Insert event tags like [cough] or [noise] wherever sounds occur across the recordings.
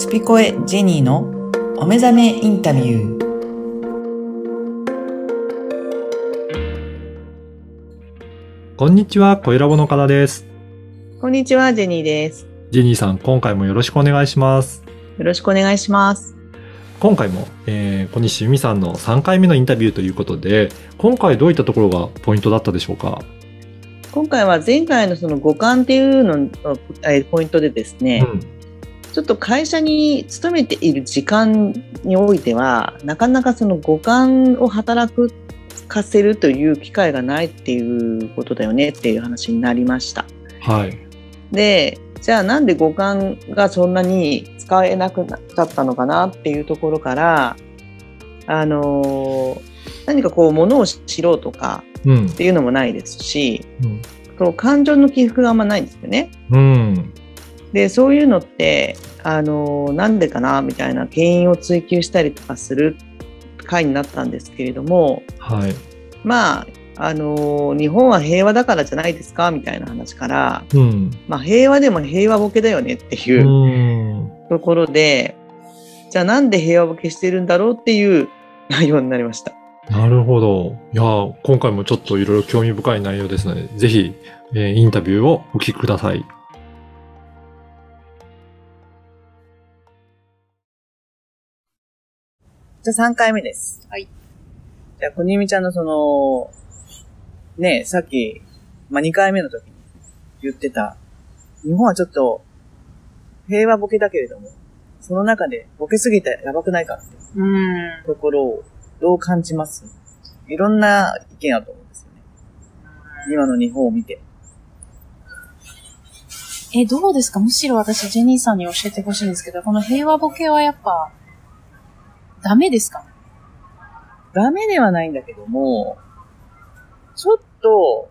スピコエジェニーのお目覚めインタビュー。こんにちは、小ラボの方です。こんにちは、ジェニーです。ジェニーさん、今回もよろしくお願いします。よろしくお願いします。今回も、えー、小西由美さんの3回目のインタビューということで、今回どういったところがポイントだったでしょうか？今回は前回のその五感っていうののえーポイントでですね、うん。ちょっと会社に勤めている時間においては、なかなかその五感を働くかせるという機会がないっていうことだよねっていう話になりました。はい。で、じゃあなんで五感がそんなに使えなくなっちゃったのかなっていうところから、あのー何かこう物を知ろうとかうんっ。ていうのもないですし、うん。その感情の起伏があんまないんですよね。うん。で、そういうのって、あの、なんでかなみたいな原因を追求したりとかする回になったんですけれども、はい。まあ、あの、日本は平和だからじゃないですかみたいな話から、うん。。まあ平和でも平和ボケだよねっていううんところで、じゃあなんで平和ボケしてるんだろうっていう [laughs] 内容になりました。なるほど。いやー、今回もちょっといろいろ興味深い内容ですので、ぜひ、えーインタビューをお聞きください。じゃあ3回目です。はい。じゃあ、こにみちゃんのその、ねえ、さっき、まあ、2回目の時に言ってた、日本はちょっと、平和ボケだけれども、その中でボケすぎてやばくないかっていううん。ところをどう感じますいろんな意見あると思うんですよね。今の日本を見て。え、どうですか？むしろ私、ジェニーさんに教えてほしいんですけど、この平和ボケはやっぱ、ダメですか？ダメではないんだけども、ちょっと、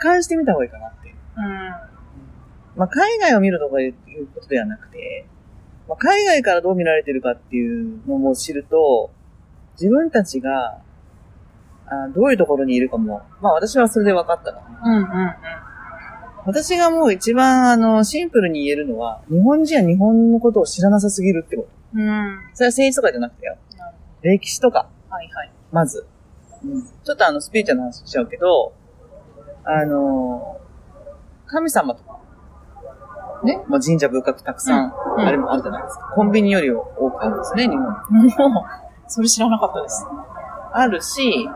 俯瞰してみた方がいいかなって。うん。まあ、海外を見るとかいうことではなくて、まあ、海外からどう見られてるかっていうのも知ると、自分たちが、あどういうところにいるかも、まあ私はそれで分かったかな。うんうんうん。私がもう一番あの、シンプルに言えるのは、日本人は日本のことを知らなさすぎるってこと。うん。それは政治とかじゃなくてよ。歴史とか、はいはい。まず。うん、ちょっとあの、スピーチャーの話しちゃうけど、あの、神様とか、ね、まあ、神社仏閣たくさんあれもあるじゃないですか。コンビニより多くあるんですね、日本。もう、それ知らなかったです。あるし、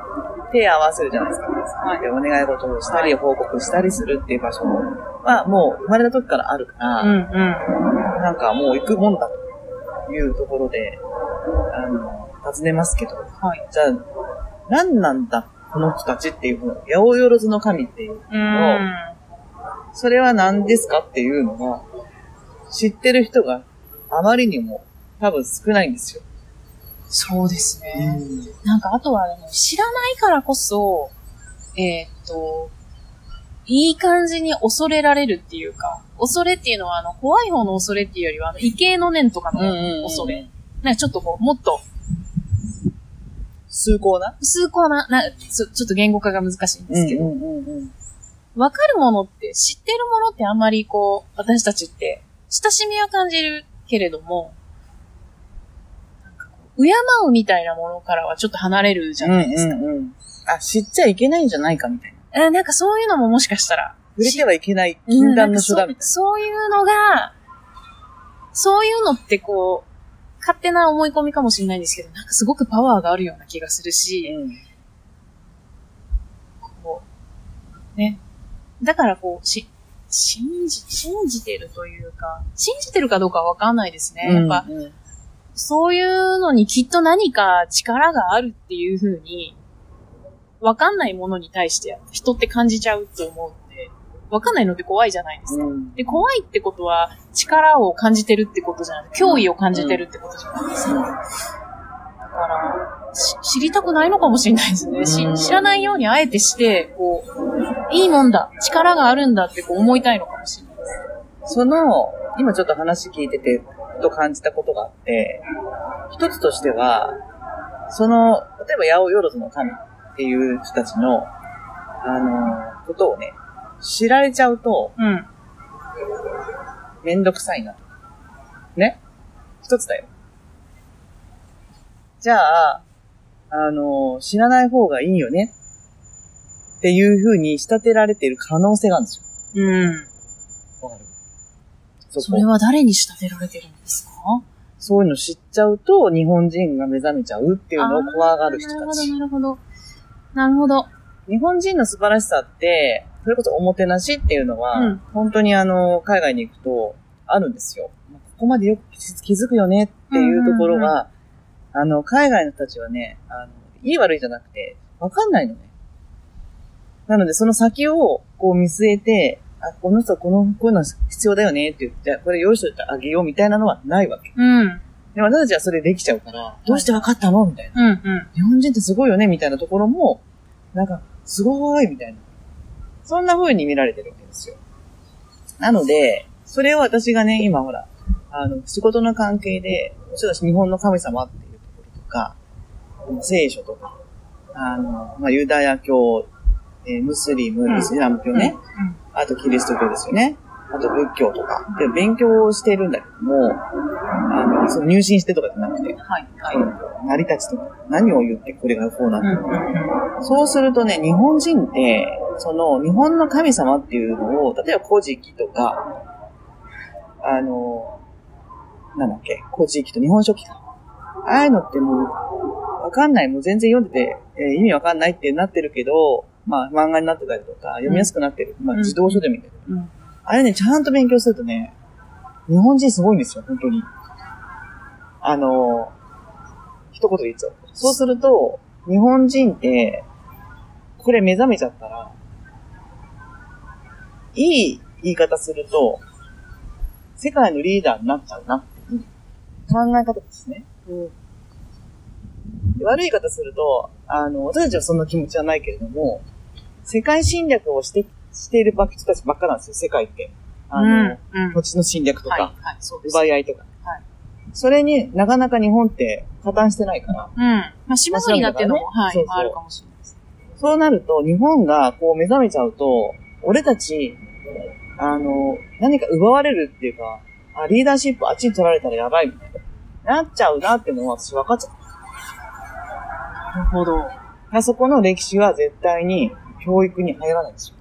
手合わせるじゃないですか。はいでお願い事をしたり、報告したりするっていう場所は、もう生まれた時からあるから、うんうん。なんかもう行くもんだというところで、あの、尋ねますけど、はい。じゃあ、何なんだ、この人たちっていうの、八百万の神っていううのを、ん。それは何ですかっていうのが、知ってる人があまりにも多分少ないんですよ。そうですね。なんか、あとは、でも知らないからこそ、えーっと、いい感じに恐れられるっていうか、恐れっていうのは、あの、怖い方の恐れっていうよりは、あの、畏敬の念とかの恐れ。なんかちょっとこう、もっと、崇高な？崇高な、なちょちょっと言語化が難しいんですけど、うんうんうんわかるものって、知ってるものってあんまりこう、私たちって、親しみは感じるけれども、なんかこう、敬うみたいなものからはちょっと離れるじゃないですか。うんうんうん。あ、知っちゃいけないんじゃないかみたいな。えなんかそういうのももしかしたら、触れてはいけない禁断の書だみたいうんなそそういうのが、そういうのってこう、勝手な思い込みかもしれないんですけど、なんかすごくパワーがあるような気がするし、な。こう、ね。だからこう、し、信じ、信じてるというか、信じてるかどうかはわかんないですね。やっぱ、うんうんそういうのにきっと何か力があるっていう風に、わかんないものに対して人って感じちゃうと思うんで、わかんないのって怖いじゃないですか。うんで、怖いってことは力を感じてるってことじゃない、脅威を感じてるってことじゃないですか。だから、し知りたくないのかもしれないですね。うんし知らないようにあえてして、こう、いいもんだ、力があるんだってこう思いたいのかもしれないです。その、今ちょっと話聞いてて、ふと感じたことがあって、一つとしては、その、例えば八百万の神っていう人たちの、あの、ことをね、知られちゃうと、うん。めんどくさいな。ね？一つだよ。じゃあ、あの、死なない方がいいよね？っていう風に仕立てられている可能性があるんですよ。うん。わかる？そそれは誰に仕立てられてるんですか？そういうの知っちゃうと、日本人が目覚めちゃうっていうのを怖がる人たち。なるほど、なるほど。なるほど。日本人の素晴らしさって、それこそおもてなしっていうのは、うん本当にあの、海外に行くとあるんですよ。ここまでよく気づくよねっていうところが、あの、海外の人たちはね、あの、いい悪いじゃなくて、わかんないのね。なので、その先をこう見据えて、あ、この人この、こういうの必要だよねって言って、これ用意しといてあげようみたいなのはないわけ。うん。でも私たちはそれできちゃうから、どうしてわかったのみたいな。うん、うん。日本人ってすごいよねみたいなところも、なんか、すごいみたいな。そんな風に見られてるわけですよ。なので、それを私がね、今ほら、あの、仕事の関係で、ちょっと日本の神様っていうところとか、聖書とか、あの、まあ、ユダヤ教、えームスリム、うんイスラム教ね、あとキリスト教ですよね。あと仏教とか。で、勉強をしてるんだけども、あの、その入信してとかじゃなくて、はい、はい成り立ちとか、何を言ってこれがこうなっうん、たうんのか。そうするとね、日本人って、その、日本の神様っていうのを、例えば古事記とか、あの、なんだっけ、古事記と日本書紀か。ああいうのってもう、わかんない。もう全然読んでて、えー意味わかんないってなってるけど、まあ漫画になってたりとか、読みやすくなってる。まあうん自動書でもいいんだけど。うん。あれね、ちゃんと勉強するとね、日本人すごいんですよ、本当に。あの、一言で言っちゃう。そうすると、日本人って、これ目覚めちゃったら、いい言い方すると、世界のリーダーになっちゃうなっていう考え方ですね。で悪い言い方すると、あの、私たちはそんな気持ちはないけれども、世界侵略をして、している人たちばっかなんですよ、世界って。あの、うん、うん。土地の侵略とか、はい、はい。奪い合いとか。はいそれになかなか日本って加担してないから、うん。まあ、島国だっていうのも、はい、そうそうあるかもしれないです。そうなると日本がこう目覚めちゃうと、俺たち、あの、何か奪われるっていうか、あ、リーダーシップあっちに取られたらやばいみたいな。なっちゃうなっていうのは私分かっちゃった。なるほど。あそこの歴史は絶対に教育に入らないんですよ。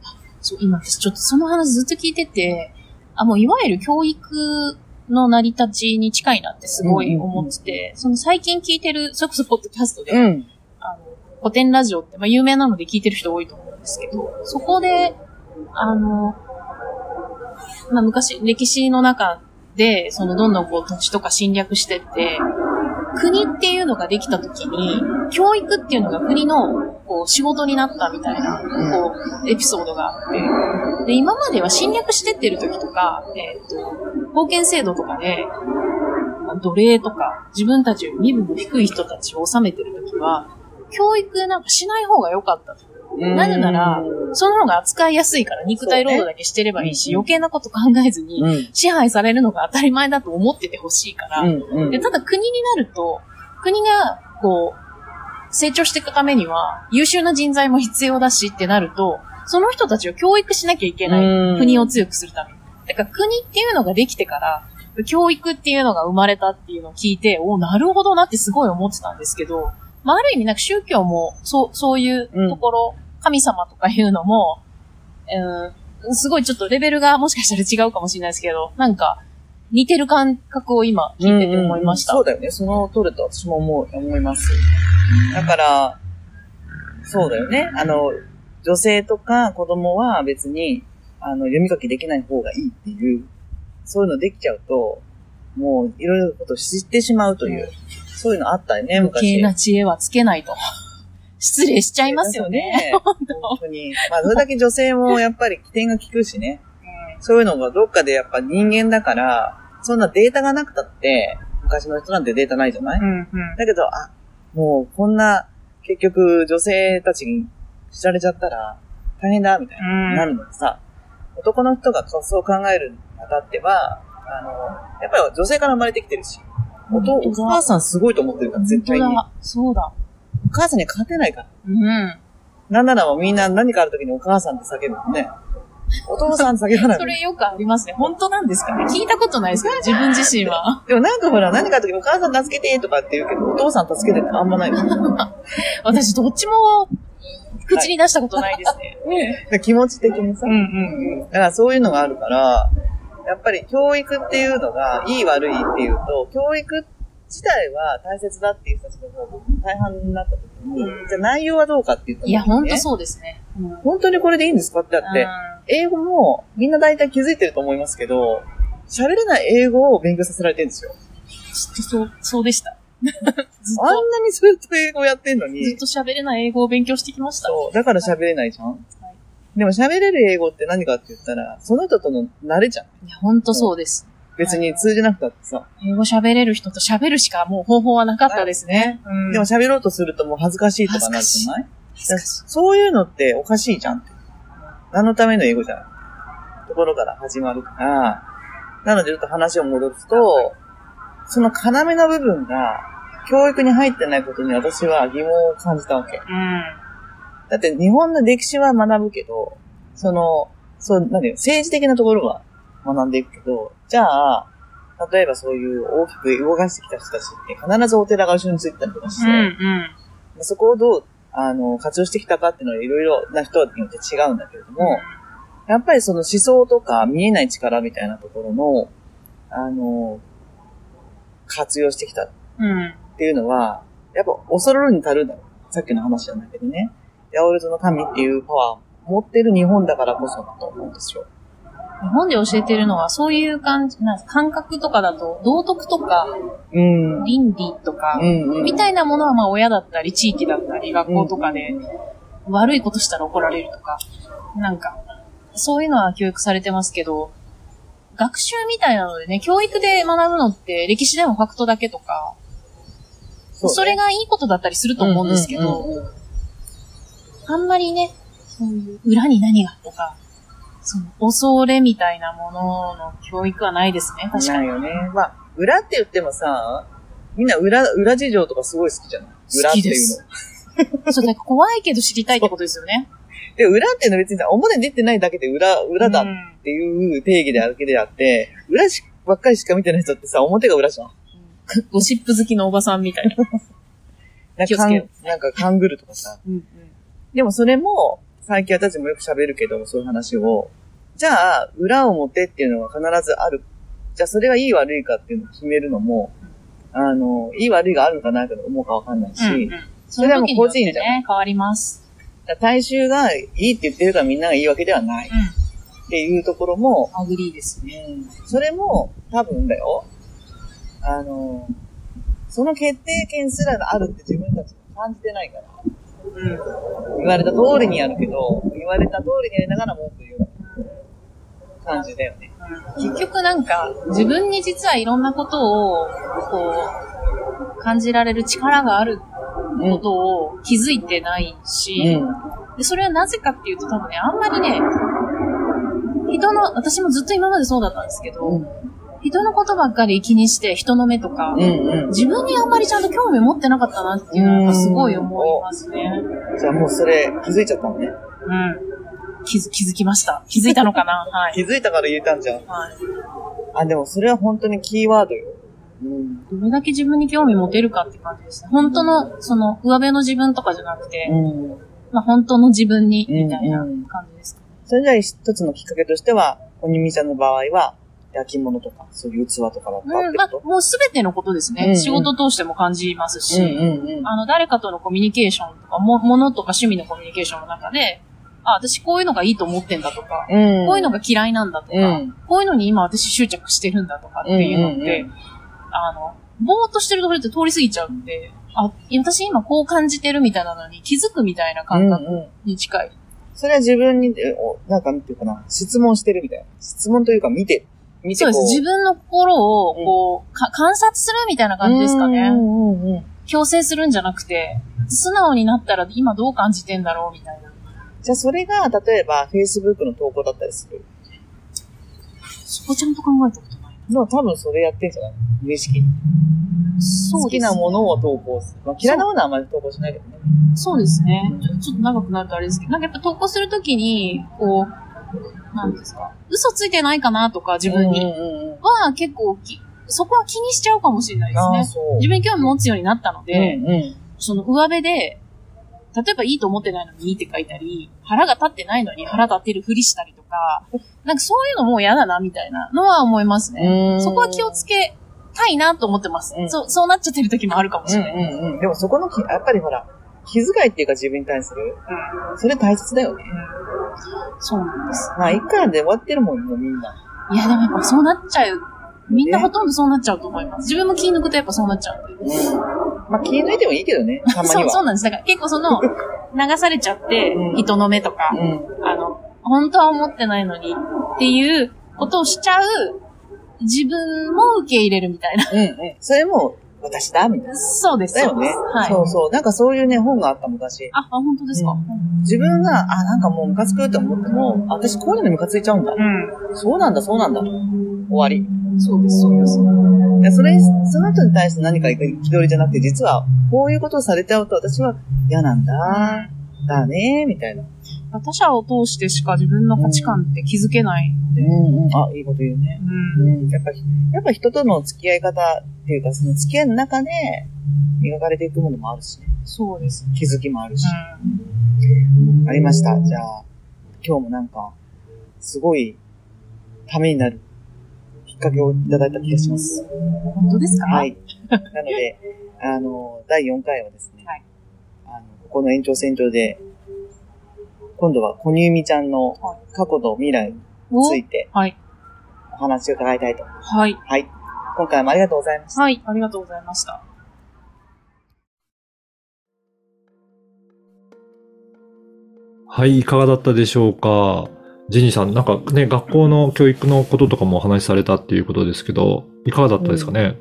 そう、今私ちょっとその話ずっと聞いてて、あ、もういわゆる教育の成り立ちに近いなってすごい思ってて、その最近聞いてる、それこそポッドキャストで、うん。あの、古典ラジオって、まあ有名なので聞いてる人多いと思うんですけど、そこで、あの、まあ昔、歴史の中で、そのどんどんこう土地とか侵略してって、国っていうのができた時に、教育っていうのが国のこう仕事になったみたいな、こう、エピソードがあって、で、今までは侵略してってる時とか、えっ、と、封建制度とかで、奴隷とか、自分たちより身分の低い人たちを治めてる時は、教育なんかしない方が良かったと。なぜならその方が扱いやすいから肉体労働だけしてればいいし、ね余計なこと考えずに、うん。支配されるのが当たり前だと思っててほしいから、うん。うん。で、ただ国になると、国が、こう、成長していくためには、優秀な人材も必要だしってなると、その人たちを教育しなきゃいけない。うん国を強くするために。だから国っていうのができてから、教育っていうのが生まれたっていうのを聞いて、おなるほどなってすごい思ってたんですけど、まあ、ある意味なんか宗教も、そう、そういうところ、神様とかいうのも、うん、すごいちょっとレベルがもしかしたら違うかもしれないですけど、なんか、似てる感覚を今聞いてて思いました。うんうんうんそうだよね。その通りと私も思う、思います。だから、そうだよね。あの、女性とか子供は別に、あの、読み書きできない方がいいっていう、そういうのできちゃうと、もういろいろなことを知ってしまうという、そういうのあったよね、余計昔。な知恵はつけないと。失礼しちゃいますよね。本当に。まあ、それだけ女性もやっぱり起点が効くしね。そういうのがどっかでやっぱ人間だから、そんなデータがなくたって、昔の人なんてデータないじゃない、うんうん。だけど、あ、もうこんな、結局女性たちに知られちゃったら大変だ、みたいな、うんなるのにさ、男の人がそう考えるにあたっては、あの、やっぱり女性から生まれてきてるし、おとお母さんすごいと思ってるから、絶対に。そうだ。母さんに勝てないから。うん。なんならもうみんな何かある時にお母さんって叫ぶのね。お父さんと叫ばないのそれよくありますね。本当なんですかね聞いたことないですけど、自分自身は。[laughs] でもなんかほら、何かあった時お母さん助けてとかって言うけど、お父さん助けてってあんまないの。[laughs] 私、どっちも、口に出したことないですね。[laughs] 気持ち的にさ。うんうんだからそういうのがあるから、やっぱり教育っていうのが、いい悪いっていうと、教育自体は大切だっていう人たちの方が大半になった時に、うんじゃあ内容はどうかって言ったいや、ほんとう。そうですね。うん本当にこれでいいんですか？ってだって、英語もみんな大体気づいてると思いますけど、喋れない英語を勉強させられてるんですよ。っとそう、そうでした。[laughs] あんなにずっと英語やってんのと、ずっに、と喋れない英語を勉強してきました。そう、だから喋れないじゃん。でも喋れる英語って何かって言ったら、その人との慣れじゃん。いや、ほんとそうです。別に通じなくたってさ。英語喋れる人と喋るしかもう方法はなかったですね。うんでも喋ろうとするともう恥ずかしいとかなるじゃない？そういうのっておかしいじゃんって。何のための英語じゃん。ところから始まるから、なのでちょっと話を戻すと、その要の部分が教育に入ってないことに私は疑問を感じたわけ。うん。だって日本の歴史は学ぶけど、その、そう、なんていうの政治的なところは学んでいくけど、じゃあ、例えばそういう大きく動かしてきた人たちって必ずお寺が後ろについてたりとかして、うんうん。そこをどう、あの、活用してきたかっていうのはいろいろな人によって違うんだけれども、やっぱりその思想とか見えない力みたいなところの、あの、活用してきたっうん。ていうのは、やっぱ恐るるに足るんだよ。さっきの話じゃないけどね。ヤオルトの神っていうパワーを持ってる日本だからこそだと思うんですよ。日本で教えてるのは、そういう感じ、なんか感覚とかだと、道徳とか、うん。うん倫理とか、うん。みたいなものはまあ親だったり、地域だったり、学校とかで、悪いことしたら怒られるとか、なんか、そういうのは教育されてますけど、学習みたいなのでね、教育で学ぶのって歴史でもファクトだけとか、そ,、うねれがいいことだったりすると思うんですけど、うんうんうんあんまりね、そういう裏に何がとか、その恐れみたいなものの教育はないですね、確かに。ないよね。まあ、裏って言ってもさ、みんな裏、裏事情とかすごい好きじゃない？裏っていう好きですそう、だから怖いけど知りたいってことですよね。の。で、裏っていうのは別にさ表に出てないだけで裏、裏だっうんていう定義であるけであって、裏しばっかりしか見てない人ってさ、表が裏じゃん。ゴシップ好きのおばさんみたいな。[laughs] なんかなんかカングルとかさ。うんうんでもそれも、最近私もよく喋るけど、そういう話を。じゃあ、裏表っていうのが必ずある。じゃあ、それがいい悪いかっていうのを決めるのも、あの、いい悪いがあるのかないかと思うかわかんないし、うんうんそれはもう個人じゃんね、変わります。大衆がいいって言ってるからみんながいいわけではないうん。っていうところも、 agree ですね。それも多分だよ。あの、その決定権すらがあるって自分たちが感じてないから。うん。言われた通りにやるけど、言われた通りにやりながら文句言う感じだよね。結局なんか、自分に実はいろんなことを、こう、感じられる力があることを気づいてないし、でそれはなぜかっていうと多分ね、あんまりね、人の、私もずっと今までそうだったんですけど、うん。人のことばっかり気にして、人の目とか、うんうん。自分にあんまりちゃんと興味持ってなかったなっていうのはすごい思いますね。じゃあもうそれ気づいちゃったの？ね。うん。気づ、気づきました。気づいたのかな？[laughs] はい。気づいたから言えたんじゃん。はい。あ、でもそれは本当にキーワードよ。うん。どれだけ自分に興味持てるかって感じですね。本当の、その、上辺の自分とかじゃなくて、うん。まあ本当の自分に、うんみたいなうん感じですかね。それじゃあ一つのきっかけとしては、おにみちゃんの場合は、焼き物とか、そういう器とかだったっうん、まあもうすべてのことですね。うんうん仕事通しても感じますとし、うんうんあの、誰かとのコミュニケーションとか、も、ものとか趣味のコミュニケーションの中で、あ、私こういうのがいいと思ってんだとか、うん。うん。こういうのが嫌いなんだとか、うんこういうのに今私執着してるんだとかっていうのって、うんうんあの、ぼーっとしてるところって通り過ぎちゃうんで、あ、私今こう感じてるみたいなのに気づくみたいな感覚うんうんに近い。それは自分に、なんかなんていうかな、質問してるみたいな。質問というか見てる。見てそうです。自分の心を、うんこう、か観察するみたいな感じですかね。うんうんうん。強制するんじゃなくて、素直になったら今どう感じてんだろうみたいな。じゃあそれが、例えば、Facebook の投稿だったりする。そこちゃんと考えたことない。の多分それやってんじゃない？無意識に。好きなものを投稿する。まあ、嫌いなものはあんまり投稿しないけどね。そうですね。ちょちょっと長くなるとあれですけど、なんかやっぱ投稿するときに、こう、なんですか、嘘ついてないかなとか、自分に。うんうんうんは結構き、そこは気にしちゃうかもしれないですね。自分に興味持つようになったので、うんうんその上辺で、例えばいいと思ってないのにいいって書いたり、腹が立ってないのに腹立ってるふりしたりとか、なんかそういうのもう嫌だなみたいなのは思いますね。うんそこは気をつけたいなと思ってます。うんそう、そうなっちゃってる時もあるかもしうんれない。うんうん。でもそこのき、やっぱりほら、気遣いっていうか自分に対する、それ大切だよね。そうなんです。まあ、一回で終わってるもん、もうみんな。いや、でもやっぱそうなっちゃう。みんなほとんどそうなっちゃうと思います。自分も気抜くとやっぱそうなっちゃうんで。うん。まあ、気抜いてもいいけどね、[laughs] たまにそう、は。そうなんです。だから結構その、[laughs] 流されちゃってう、ん人の目とか、うん。あの、本当は思ってないのにっていうことをしちゃう自分も受け入れるみたいな。うんうん。それも、私だ、みたいな。そうです。だよね。はい。そうそう。なんかそういうね、本があった昔。あ、あ、本当ですか？う自分が、あ、なんかもうムカつくって思っても、あ私こういうのにムカついちゃうんだ。うん。そうなんだ、そうなんだ。終わり。そうです、そうです。でそれ、その人に対して何か気取りじゃなくて、実は、こういうことをされちゃうと私は嫌なんだ。だね、みたいな。他者を通してしか自分の価値観って気づけないので。うんうん。あ、いいこと言うね。うん。うん。やっぱり、やっぱ人との付き合い方っていうか、その付き合いの中で磨かれていくものもあるしね。そうです。気づきもあるし。うありました。じゃあ、今日もなんか、すごい、ためになるきっかけをいただいた気がします。ん。本当ですか？はい。なので、あの、第4回はですね、はいあの、ここの延長線上で、今度は小乳みちゃんのはい過去と未来におついてはい。お話を伺いたいと。はい。はい。今回もありがとうございました。はい。ありがとうございました。はい、いかがだったでしょうか？ジェニーさん、なんかね、学校の教育のこととかもお話しされたっていうことですけど、いかがだったですかね？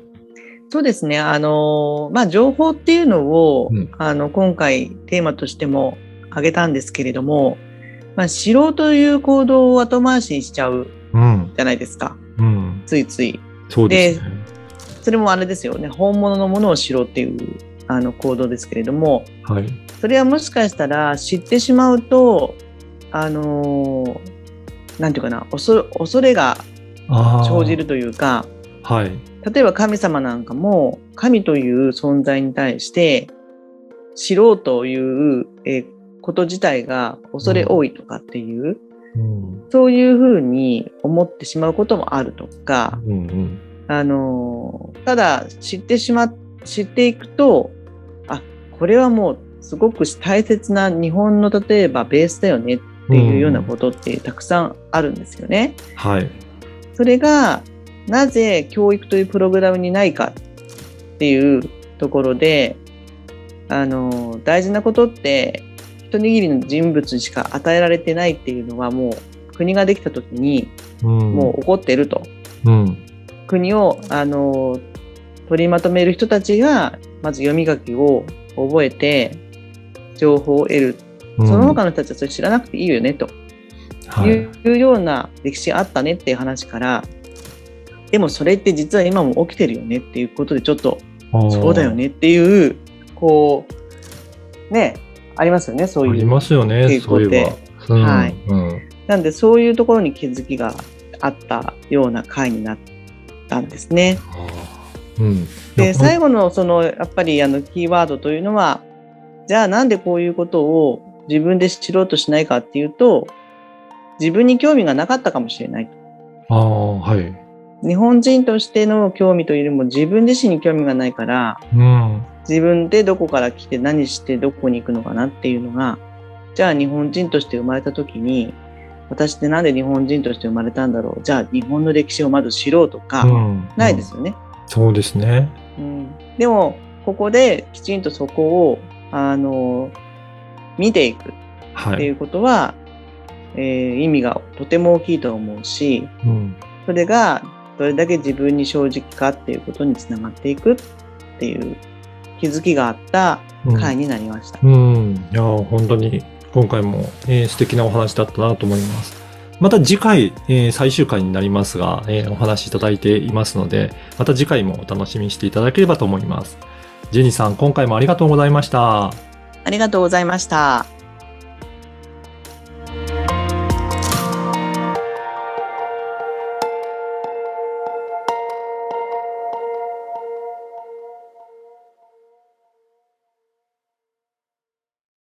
そうですね。あの、まあ、情報っていうのを、うんあの、今回テーマとしても挙げたんですけれども、まあ、知ろうという行動を後回しにしちゃう。じゃないですか。うん。ついつい。そうですね。それもあれですよね。本物のものを知ろうっていう、あの、行動ですけれども、はい。それはもしかしたら知ってしまうと、あのーなんていうかな、恐れが生じるというか、はい。例えば神様なんかも、神という存在に対して、知ろうという、えーこと自体が恐れ多いとかっていう、うん。そういうふうに思ってしまうこともあるとか、うんうん。あのーただ知ってしま、知っていくと、あ、これはもうすごく大切な日本の例えばベースだよねっていうようなことってたくさんあるんですよね。はい。それがなぜ教育というプログラムにないかっていうところで、あの、大事なことって一握りの人物にしか与えられてないっていうのはもう国ができた時にうん。もう起こってると。うん。国を、あの、取りまとめる人たちがまず読み書きを覚えて情報を得る。うん。その他の人たちはそれ知らなくていいよねと。はいいうような歴史があったねっていう話から、でもそれって実は今も起きてるよねっていうことでちょっとそうだよ。ねっていう、こう、ね、ありますよね、そういう。ありますよね、そういえば。うん。はいうん。なんでそういうところに気づきがあったような回になったんですね。うん。で、最後。後のその、やっぱりあの、キーワードというのは、じゃあなんでこういうことを自分で知ろうとしないかっていうと、自分に興味がなかったかもしれない。ああ、はい。日本人としての興味というよりも自分自身に興味がないから、うん。自分でどこから来て何してどこに行くのかなっていうのが、じゃあ日本人として生まれた時に、私ってなんで日本人として生まれたんだろう？じゃあ日本の歴史をまず知ろうとか、うん。ないですよね。そうですね。うん、でも、ここできちんとそこを、あの、見ていくはい。っていうことは、えー意味がとても大きいと思うし、うん。それがどれだけ自分に正直かっていうことにつながっていくっていう気づきがあったうん回になりました。うん。いや、本当に今回も、えー素敵なお話だったなと思います。また次回、えー最終回になりますが、えーお話しいただいていますので、また次回もお楽しみにしていただければと思います。ジェニーさん、今回もありがとうございました。ありがとうございました。